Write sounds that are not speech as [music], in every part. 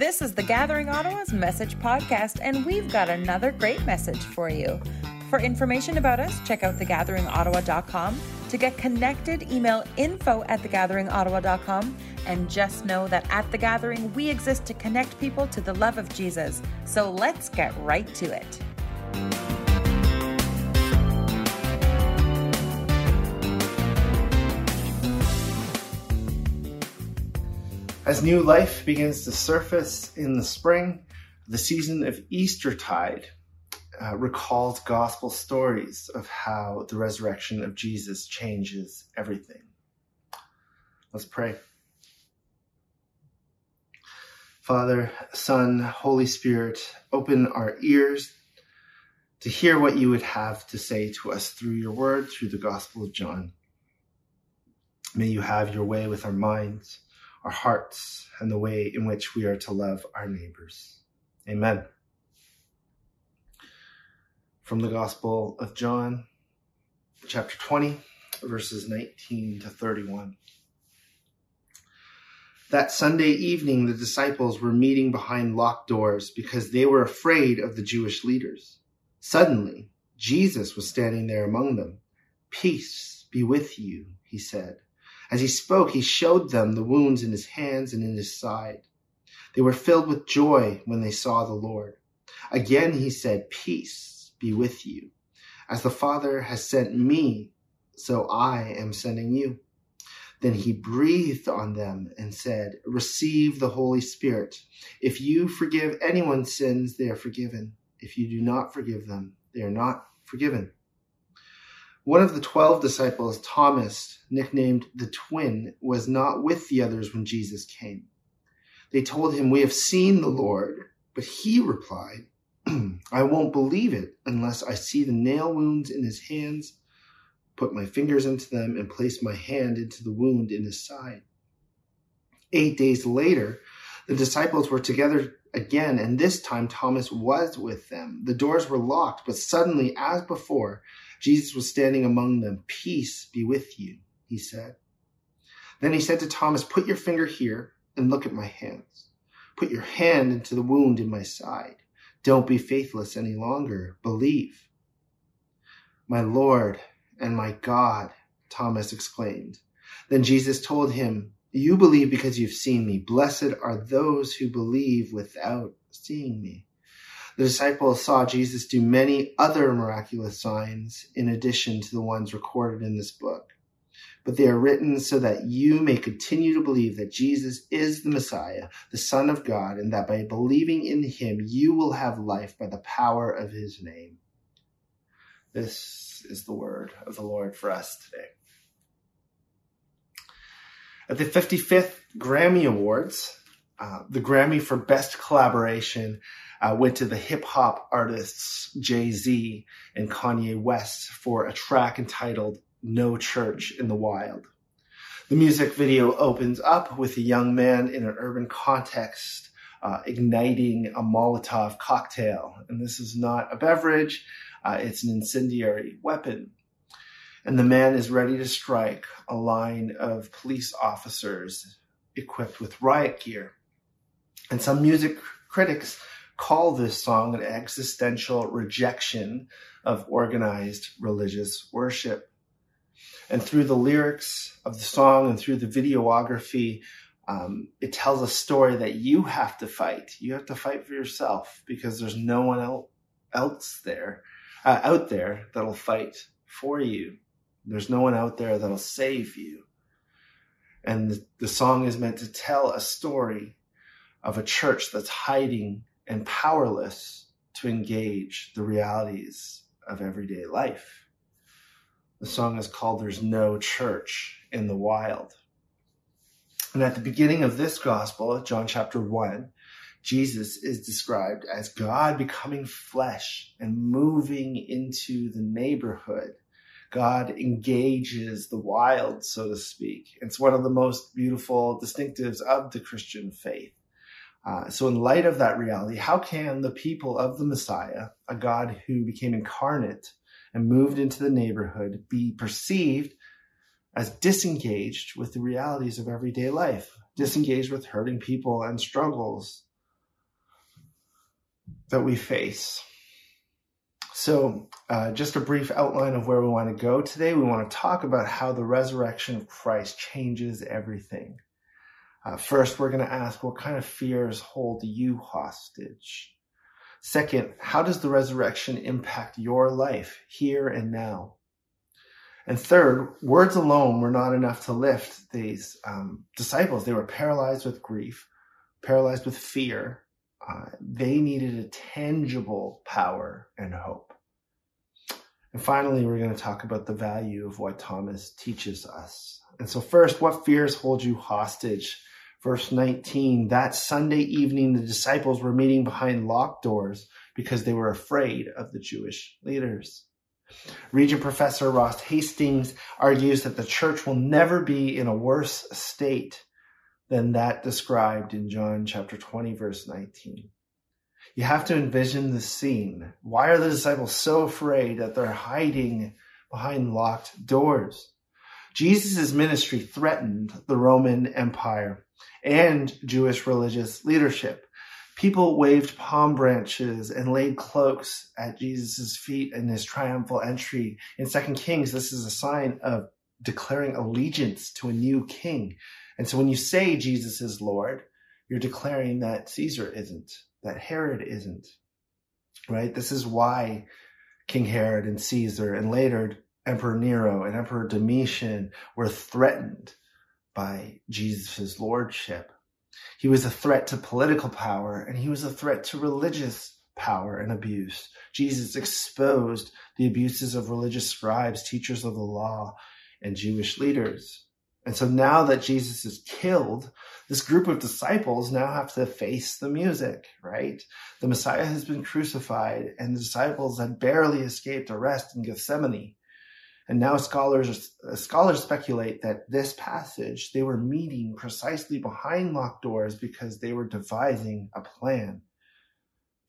This is the Gathering Ottawa's Message Podcast, and we've got another great message for you. For information about us, check out thegatheringottawa.com. To get connected, email info at thegatheringottawa.com. And just know that at The Gathering, we exist to connect people to the love of Jesus. So let's get right to it. As new life begins to surface in the spring, the season of Eastertide uh, recalls gospel stories of how the resurrection of Jesus changes everything. Let's pray. Father, Son, Holy Spirit, open our ears to hear what you would have to say to us through your word, through the Gospel of John. May you have your way with our minds our hearts, and the way in which we are to love our neighbors. Amen. From the Gospel of John, chapter 20, verses 19 to 31. That Sunday evening, the disciples were meeting behind locked doors because they were afraid of the Jewish leaders. Suddenly, Jesus was standing there among them. Peace be with you, he said. As he spoke, he showed them the wounds in his hands and in his side. They were filled with joy when they saw the Lord. Again he said, Peace be with you. As the Father has sent me, so I am sending you. Then he breathed on them and said, Receive the Holy Spirit. If you forgive anyone's sins, they are forgiven. If you do not forgive them, they are not forgiven. One of the twelve disciples, Thomas, nicknamed the twin, was not with the others when Jesus came. They told him, We have seen the Lord. But he replied, [clears throat] I won't believe it unless I see the nail wounds in his hands, put my fingers into them, and place my hand into the wound in his side. Eight days later, the disciples were together again, and this time Thomas was with them. The doors were locked, but suddenly, as before, Jesus was standing among them. Peace be with you, he said. Then he said to Thomas, Put your finger here and look at my hands. Put your hand into the wound in my side. Don't be faithless any longer. Believe. My Lord and my God, Thomas exclaimed. Then Jesus told him, You believe because you've seen me. Blessed are those who believe without seeing me. The disciples saw Jesus do many other miraculous signs in addition to the ones recorded in this book. But they are written so that you may continue to believe that Jesus is the Messiah, the Son of God, and that by believing in him you will have life by the power of his name. This is the word of the Lord for us today. At the 55th Grammy Awards, uh, the Grammy for Best Collaboration uh, went to the hip hop artists Jay Z and Kanye West for a track entitled No Church in the Wild. The music video opens up with a young man in an urban context uh, igniting a Molotov cocktail. And this is not a beverage, uh, it's an incendiary weapon. And the man is ready to strike a line of police officers equipped with riot gear. And some music critics call this song an existential rejection of organized religious worship. And through the lyrics of the song and through the videography, um, it tells a story that you have to fight. You have to fight for yourself because there's no one else there, uh, out there that'll fight for you. There's no one out there that'll save you. And the, the song is meant to tell a story of a church that's hiding and powerless to engage the realities of everyday life. The song is called There's No Church in the Wild. And at the beginning of this gospel, John chapter 1, Jesus is described as God becoming flesh and moving into the neighborhood. God engages the wild, so to speak. It's one of the most beautiful distinctives of the Christian faith. Uh, so, in light of that reality, how can the people of the Messiah, a God who became incarnate and moved into the neighborhood, be perceived as disengaged with the realities of everyday life, disengaged with hurting people and struggles that we face. So, uh, just a brief outline of where we want to go today. We want to talk about how the resurrection of Christ changes everything. Uh, first, we're going to ask what kind of fears hold you hostage? Second, how does the resurrection impact your life here and now? And third, words alone were not enough to lift these um, disciples. They were paralyzed with grief, paralyzed with fear. Uh, they needed a tangible power and hope. And finally, we're going to talk about the value of what Thomas teaches us. And so, first, what fears hold you hostage? Verse 19, that Sunday evening, the disciples were meeting behind locked doors because they were afraid of the Jewish leaders. Regent Professor Ross Hastings argues that the church will never be in a worse state than that described in John chapter 20, verse 19. You have to envision the scene. Why are the disciples so afraid that they're hiding behind locked doors? Jesus' ministry threatened the Roman Empire and Jewish religious leadership. People waved palm branches and laid cloaks at Jesus' feet in his triumphal entry. In Second Kings, this is a sign of declaring allegiance to a new king. And so when you say Jesus is Lord, you're declaring that Caesar isn't, that Herod isn't, right? This is why King Herod and Caesar and later Emperor Nero and Emperor Domitian were threatened by Jesus' lordship. He was a threat to political power and he was a threat to religious power and abuse. Jesus exposed the abuses of religious scribes, teachers of the law, and Jewish leaders. And so now that Jesus is killed, this group of disciples now have to face the music, right? The Messiah has been crucified and the disciples had barely escaped arrest in Gethsemane. And now scholars scholars speculate that this passage they were meeting precisely behind locked doors because they were devising a plan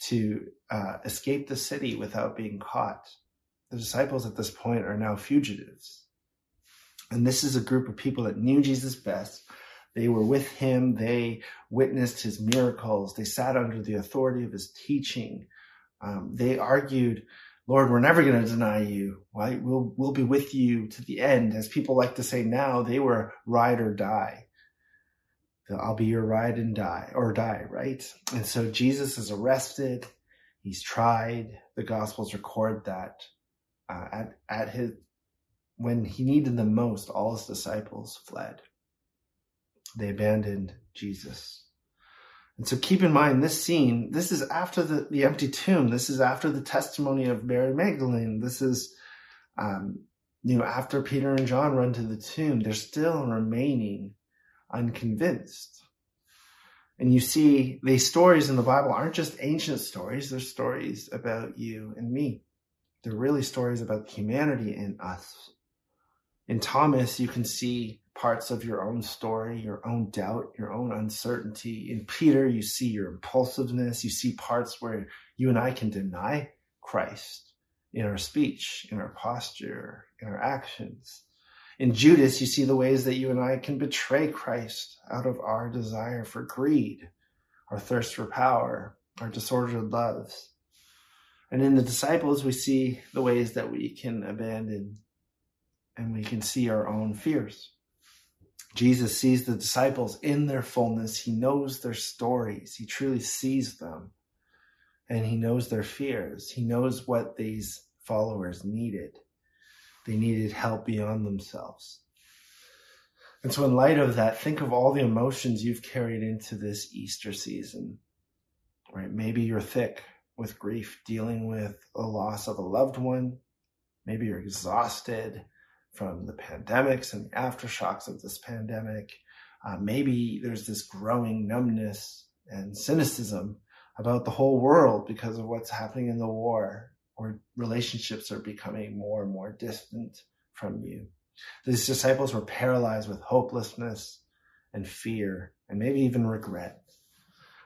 to uh, escape the city without being caught. The disciples at this point are now fugitives. And this is a group of people that knew Jesus best. They were with him. They witnessed his miracles. They sat under the authority of his teaching. Um, they argued Lord, we're never going to deny you. Right? We'll, we'll be with you to the end. As people like to say now, they were ride or die. I'll be your ride and die or die, right? And so Jesus is arrested. He's tried. The gospels record that uh, at, at his, when he needed them most, all his disciples fled. They abandoned Jesus. And so keep in mind this scene, this is after the, the empty tomb. This is after the testimony of Mary Magdalene. This is, um, you know, after Peter and John run to the tomb, they're still remaining unconvinced. And you see, these stories in the Bible aren't just ancient stories, they're stories about you and me. They're really stories about humanity and us. In Thomas, you can see parts of your own story, your own doubt, your own uncertainty. In Peter, you see your impulsiveness. You see parts where you and I can deny Christ in our speech, in our posture, in our actions. In Judas, you see the ways that you and I can betray Christ out of our desire for greed, our thirst for power, our disordered loves. And in the disciples, we see the ways that we can abandon and we can see our own fears. Jesus sees the disciples in their fullness. He knows their stories. He truly sees them. And he knows their fears. He knows what these followers needed. They needed help beyond themselves. And so, in light of that, think of all the emotions you've carried into this Easter season. Right? Maybe you're thick with grief, dealing with the loss of a loved one. Maybe you're exhausted from the pandemics and aftershocks of this pandemic. Uh, maybe there's this growing numbness and cynicism about the whole world because of what's happening in the war, or relationships are becoming more and more distant from you. These disciples were paralyzed with hopelessness and fear and maybe even regret.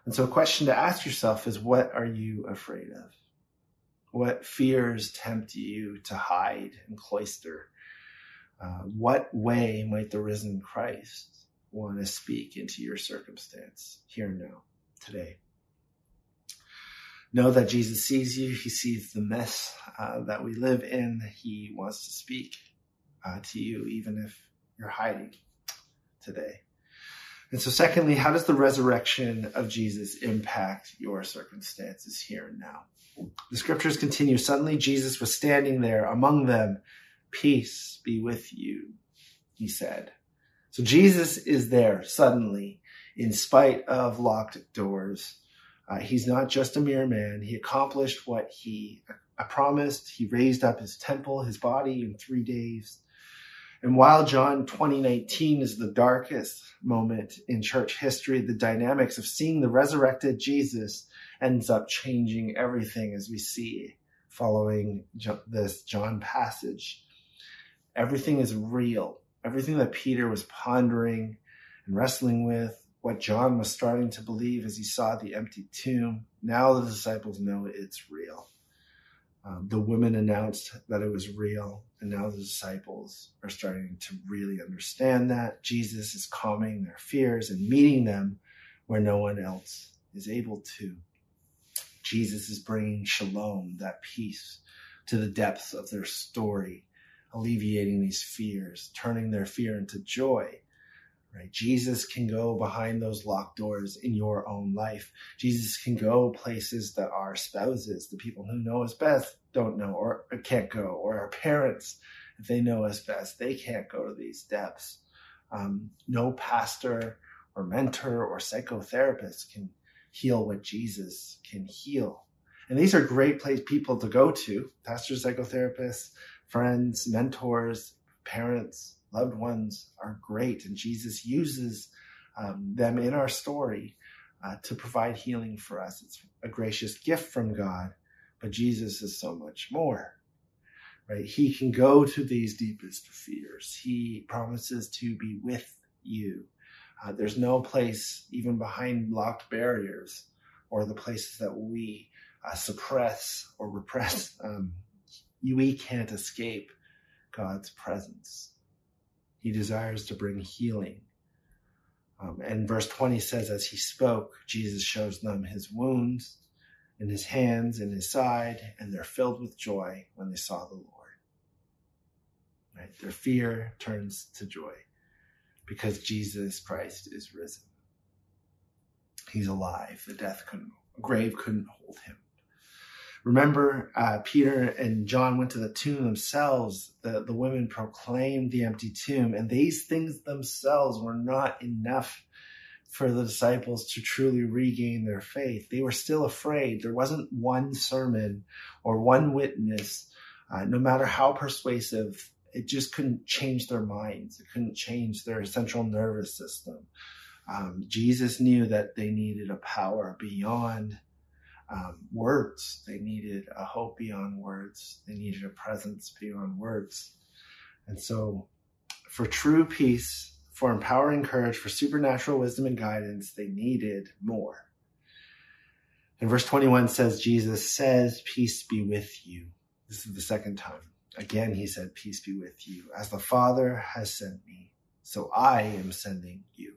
And so a question to ask yourself is what are you afraid of? What fears tempt you to hide and cloister uh, what way might the risen Christ want to speak into your circumstance here and now, today? know that Jesus sees you. He sees the mess uh, that we live in. He wants to speak uh, to you, even if you're hiding today. And so, secondly, how does the resurrection of Jesus impact your circumstances here and now? The scriptures continue. Suddenly, Jesus was standing there among them. Peace be with you, he said. So, Jesus is there suddenly, in spite of locked doors. Uh, he's not just a mere man. He accomplished what he uh, promised. He raised up his temple, his body in three days. And while John 2019 is the darkest moment in church history, the dynamics of seeing the resurrected Jesus ends up changing everything as we see following this John passage. Everything is real. Everything that Peter was pondering and wrestling with, what John was starting to believe as he saw the empty tomb, now the disciples know it's real. Um, the women announced that it was real, and now the disciples are starting to really understand that. Jesus is calming their fears and meeting them where no one else is able to. Jesus is bringing shalom, that peace, to the depths of their story, alleviating these fears, turning their fear into joy right? Jesus can go behind those locked doors in your own life. Jesus can go places that our spouses, the people who know us best, don't know or can't go, or our parents, if they know us best, they can't go to these depths. Um, no pastor or mentor or psychotherapist can heal what Jesus can heal. And these are great place people to go to, pastors, psychotherapists, friends, mentors, parents, loved ones are great, and Jesus uses um, them in our story uh, to provide healing for us. It's a gracious gift from God, but Jesus is so much more. Right? He can go to these deepest fears. He promises to be with you. Uh, there's no place, even behind locked barriers, or the places that we uh, suppress or repress. [laughs] Um, we can't escape God's presence. He desires to bring healing. Um, and verse 20 says, as he spoke, Jesus shows them his wounds in his hands and his side, and they're filled with joy when they saw the Lord. Right? Their fear turns to joy because Jesus Christ is risen. He's alive. The death couldn't, grave couldn't hold him. Remember, uh, Peter and John went to the tomb themselves. The, the women proclaimed the empty tomb, and these things themselves were not enough for the disciples to truly regain their faith. They were still afraid. There wasn't one sermon or one witness, uh, no matter how persuasive, it just couldn't change their minds. It couldn't change their central nervous system. Um, Jesus knew that they needed a power beyond um, words. They needed a hope beyond words. They needed a presence beyond words. And so, for true peace, for empowering courage, for supernatural wisdom and guidance, they needed more. And verse 21 says, Jesus says, Peace be with you. This is the second time. Again, he said, Peace be with you. As the Father has sent me, so I am sending you.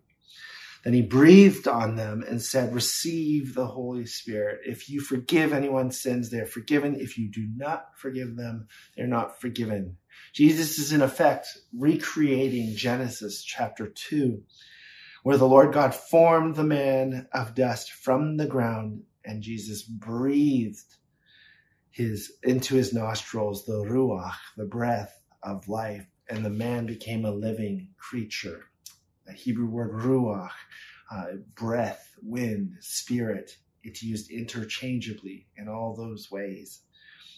Then he breathed on them and said, Receive the Holy Spirit. If you forgive anyone's sins, they are forgiven. If you do not forgive them, they're not forgiven. Jesus is in effect recreating Genesis chapter 2, where the Lord God formed the man of dust from the ground, and Jesus breathed his into his nostrils the ruach, the breath of life, and the man became a living creature the Hebrew word ruach, uh, breath, wind, spirit. It's used interchangeably in all those ways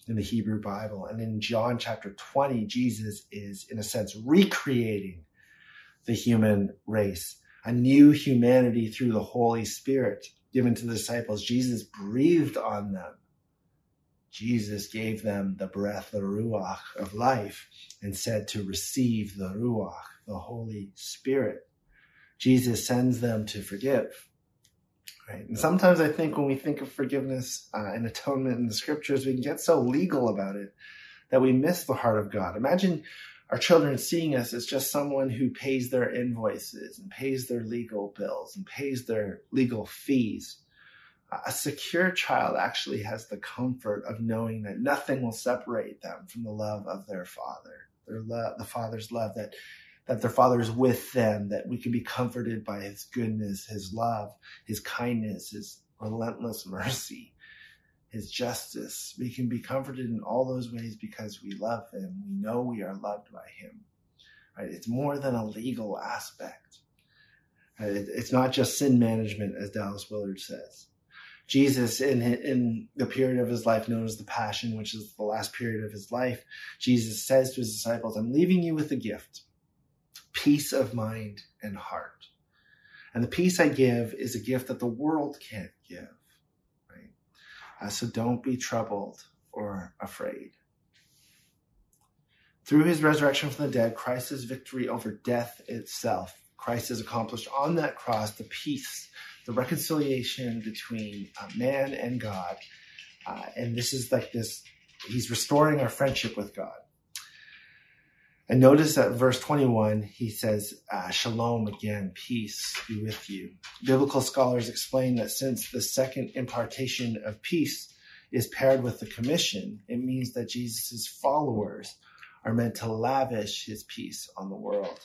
in the Hebrew Bible. And in John chapter 20, Jesus is, in a sense, recreating the human race, a new humanity through the Holy Spirit given to the disciples. Jesus breathed on them. Jesus gave them the breath, the Ruach of life, and said to receive the Ruach, the Holy Spirit. Jesus sends them to forgive. Right? And sometimes I think when we think of forgiveness uh, and atonement in the scriptures, we can get so legal about it that we miss the heart of God. Imagine our children seeing us as just someone who pays their invoices and pays their legal bills and pays their legal fees. A secure child actually has the comfort of knowing that nothing will separate them from the love of their father, their love, the father's love that that their father is with them, that we can be comforted by his goodness, his love, his kindness, his relentless mercy, his justice. We can be comforted in all those ways because we love him. We know we are loved by him. Right? It's more than a legal aspect. It's not just sin management, as Dallas Willard says. Jesus, in, in the period of his life known as the Passion, which is the last period of his life, Jesus says to his disciples, I'm leaving you with a gift peace of mind and heart. And the peace I give is a gift that the world can't give. Right? Uh, so don't be troubled or afraid. Through his resurrection from the dead, Christ's victory over death itself, Christ has accomplished on that cross the peace, the reconciliation between uh, man and God. Uh, and this is like this, he's restoring our friendship with God. And notice that verse 21, he says, uh, Shalom again, peace be with you. Biblical scholars explain that since the second impartation of peace is paired with the commission, it means that Jesus' followers are meant to lavish his peace on the world.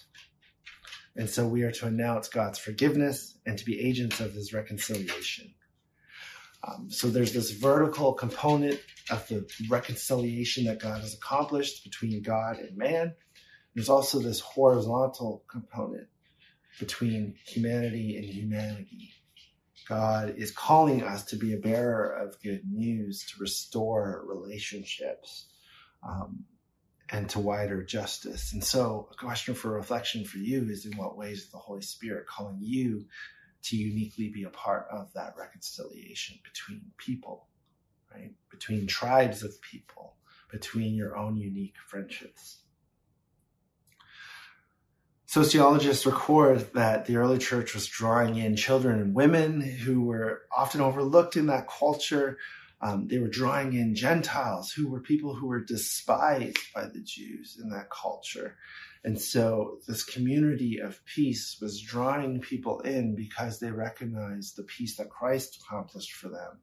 And so we are to announce God's forgiveness and to be agents of his reconciliation. Um, so there's this vertical component of the reconciliation that God has accomplished between God and man there's also this horizontal component between humanity and humanity. God is calling us to be a bearer of good news, to restore relationships, um, and to wider justice. And so, a question for reflection for you is in what ways is the Holy Spirit calling you to uniquely be a part of that reconciliation between people, right? Between tribes of people, between your own unique friendships. Sociologists record that the early church was drawing in children and women who were often overlooked in that culture. Um, they were drawing in Gentiles who were people who were despised by the Jews in that culture. And so this community of peace was drawing people in because they recognized the peace that Christ accomplished for them.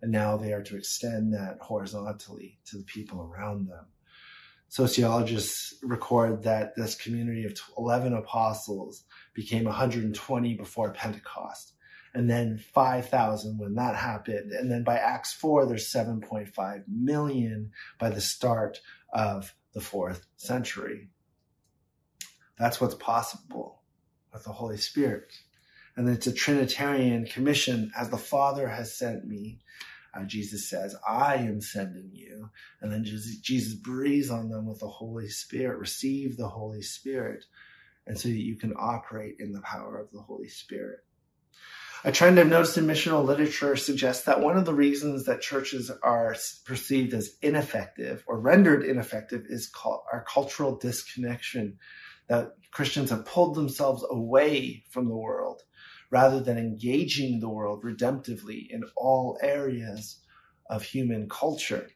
And now they are to extend that horizontally to the people around them sociologists record that this community of 11 apostles became 120 before Pentecost, and then 5,000 when that happened. And then by Acts 4, there's 7.5 million by the start of the fourth century. That's what's possible with the Holy Spirit. And it's a Trinitarian commission as the Father has sent me uh, Jesus says, I am sending you. And then Jesus, Jesus breathes on them with the Holy Spirit. Receive the Holy Spirit. And so that you can operate in the power of the Holy Spirit. A trend I've noticed in missional literature suggests that one of the reasons that churches are perceived as ineffective or rendered ineffective is our cultural disconnection, that Christians have pulled themselves away from the world rather than engaging the world redemptively in all areas of human culture.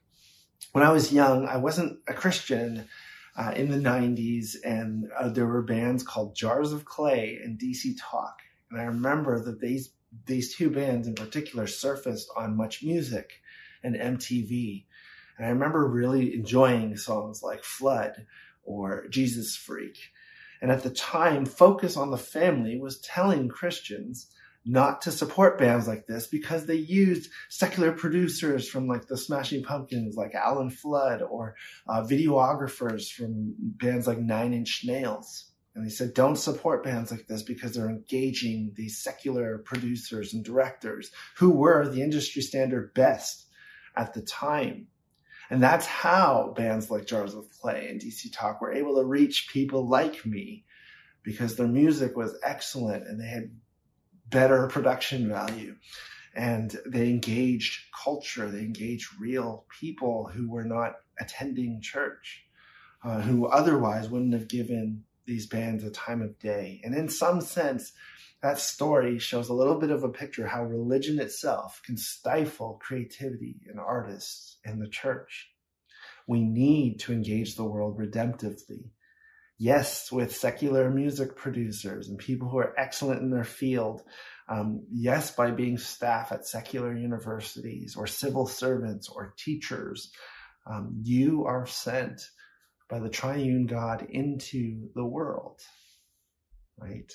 When I was young, I wasn't a Christian uh, in the 90s, and uh, there were bands called Jars of Clay and DC Talk. And I remember that these, these two bands in particular surfaced on Much Music and MTV. And I remember really enjoying songs like Flood or Jesus Freak. And at the time, Focus on the Family was telling Christians not to support bands like this because they used secular producers from like the Smashing Pumpkins, like Alan Flood, or uh, videographers from bands like Nine Inch Nails. And they said, don't support bands like this because they're engaging these secular producers and directors who were the industry standard best at the time. And that's how bands like Jars of Clay and DC Talk were able to reach people like me because their music was excellent and they had better production value. And they engaged culture, they engaged real people who were not attending church, uh, who otherwise wouldn't have given these bands a time of day. And in some sense, that story shows a little bit of a picture how religion itself can stifle creativity in artists in the church. We need to engage the world redemptively, Yes, with secular music producers and people who are excellent in their field. Um, yes, by being staff at secular universities or civil servants or teachers. Um, you are sent by the triune God into the world, right?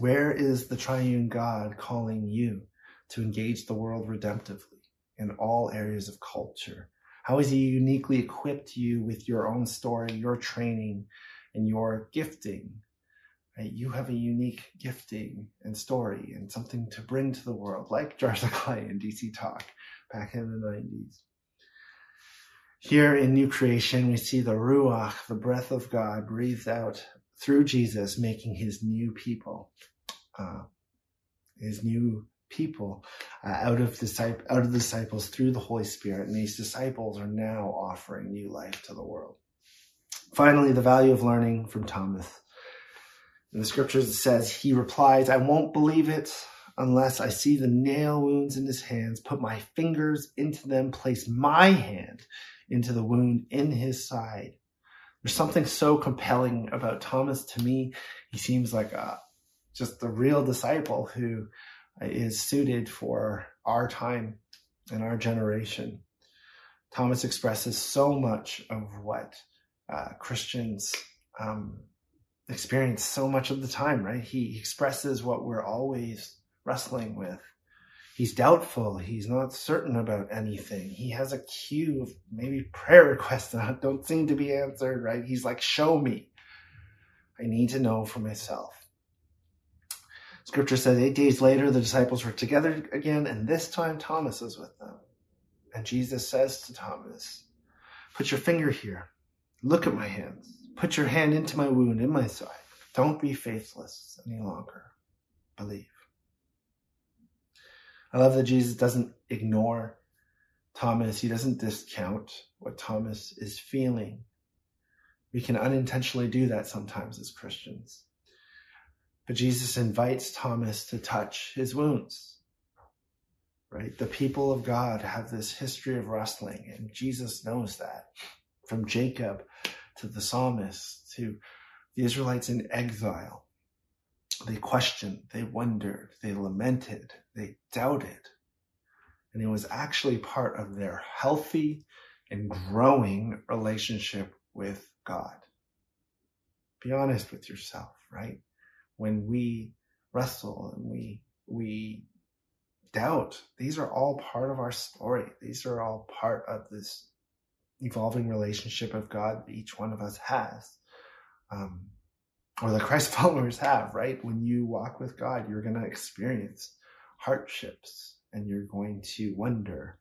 Where is the triune God calling you to engage the world redemptively in all areas of culture? How has He uniquely equipped you with your own story, your training, and your gifting? Right? You have a unique gifting and story and something to bring to the world, like Jar Clay and DC Talk back in the 90s. Here in new creation, we see the Ruach, the breath of God, breathed out through Jesus, making his new people, uh, his new people uh, out of disciples, out of disciples through the Holy Spirit, and these disciples are now offering new life to the world. Finally, the value of learning from Thomas. In the scriptures, it says, He replies, I won't believe it unless I see the nail wounds in his hands, put my fingers into them, place my hand into the wound in his side. There's something so compelling about Thomas to me. He seems like a, just the real disciple who is suited for our time and our generation. Thomas expresses so much of what uh, Christians um, experience so much of the time, right? He expresses what we're always wrestling with he's doubtful. He's not certain about anything. He has a queue of maybe prayer requests that [laughs] don't seem to be answered, right? He's like, show me. I need to know for myself. Scripture says eight days later, the disciples were together again, and this time Thomas is with them. And Jesus says to Thomas, Put your finger here. Look at my hands. Put your hand into my wound in my side. Don't be faithless any longer. Believe. I love that Jesus doesn't ignore Thomas. He doesn't discount what Thomas is feeling. We can unintentionally do that sometimes as Christians. But Jesus invites Thomas to touch his wounds. Right? The people of God have this history of wrestling, and Jesus knows that. From Jacob to the psalmist to the Israelites in exile. They questioned, they wondered, they lamented, they doubted. And it was actually part of their healthy and growing relationship with God. Be honest with yourself, right? When we wrestle and we, we doubt, these are all part of our story. These are all part of this evolving relationship of God that each one of us has. Um, or the Christ [laughs] followers have, right? When you walk with God, you're going to experience hardships and you're going to wonder.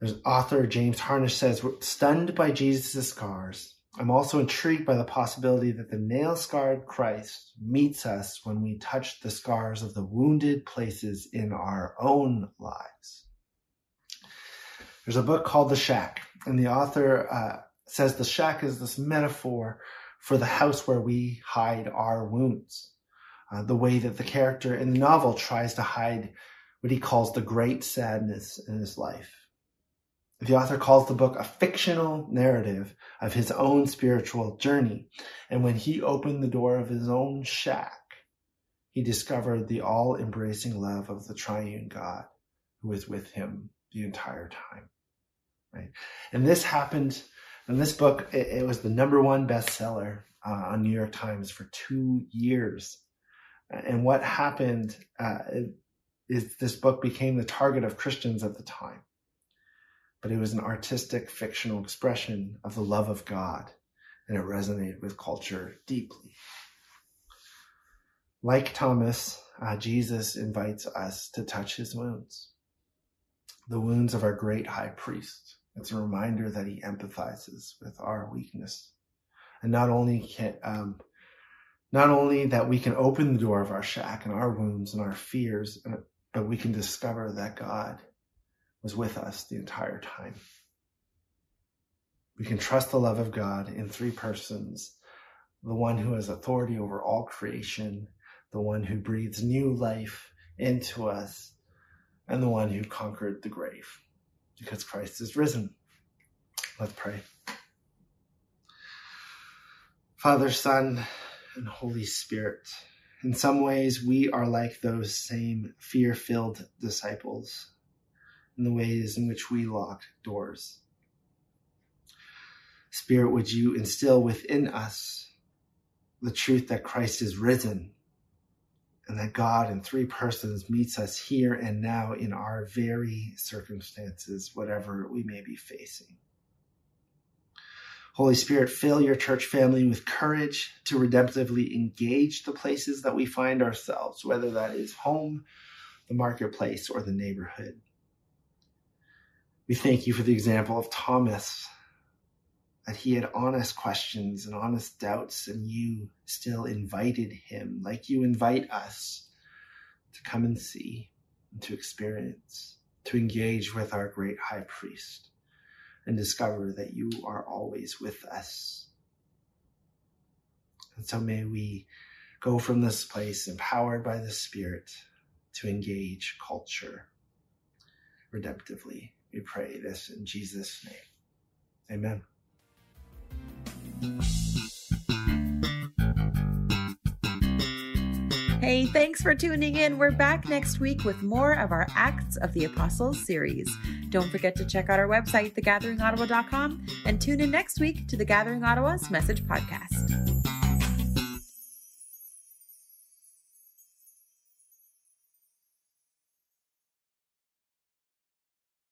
There's author James Harnish says, stunned by Jesus' scars, I'm also intrigued by the possibility that the nail scarred Christ meets us when we touch the scars of the wounded places in our own lives. There's a book called The Shack, and the author uh, says the shack is this metaphor for the house where we hide our wounds uh, the way that the character in the novel tries to hide what he calls the great sadness in his life. The author calls the book a fictional narrative of his own spiritual journey. And when he opened the door of his own shack, he discovered the all embracing love of the triune God who was with him the entire time. Right? And this happened in this book. It, it was the number one bestseller uh, on New York Times for two years. And what happened uh, is this book became the target of Christians at the time. But it was an artistic, fictional expression of the love of God, and it resonated with culture deeply. Like Thomas, uh, Jesus invites us to touch his wounds, the wounds of our great high priest. It's a reminder that he empathizes with our weakness. And not only can, um, not only that we can open the door of our shack and our wounds and our fears, uh, but we can discover that God was with us the entire time. We can trust the love of God in three persons the one who has authority over all creation, the one who breathes new life into us, and the one who conquered the grave because Christ is risen. Let's pray. Father, Son, and Holy Spirit, in some ways we are like those same fear filled disciples in the ways in which we locked doors. Spirit, would you instill within us the truth that Christ is risen and that God in three persons meets us here and now in our very circumstances, whatever we may be facing. Holy Spirit, fill your church family with courage to redemptively engage the places that we find ourselves, whether that is home, the marketplace, or the neighborhood. We thank you for the example of Thomas, that he had honest questions and honest doubts, and you still invited him, like you invite us to come and see, and to experience, to engage with our great high priest, and discover that you are always with us. And so may we go from this place empowered by the Spirit to engage culture redemptively. We pray this in Jesus' name. Amen. Hey, thanks for tuning in. We're back next week with more of our Acts of the Apostles series. Don't forget to check out our website, thegatheringottawa.com, and tune in next week to the Gathering Ottawa's Message Podcast.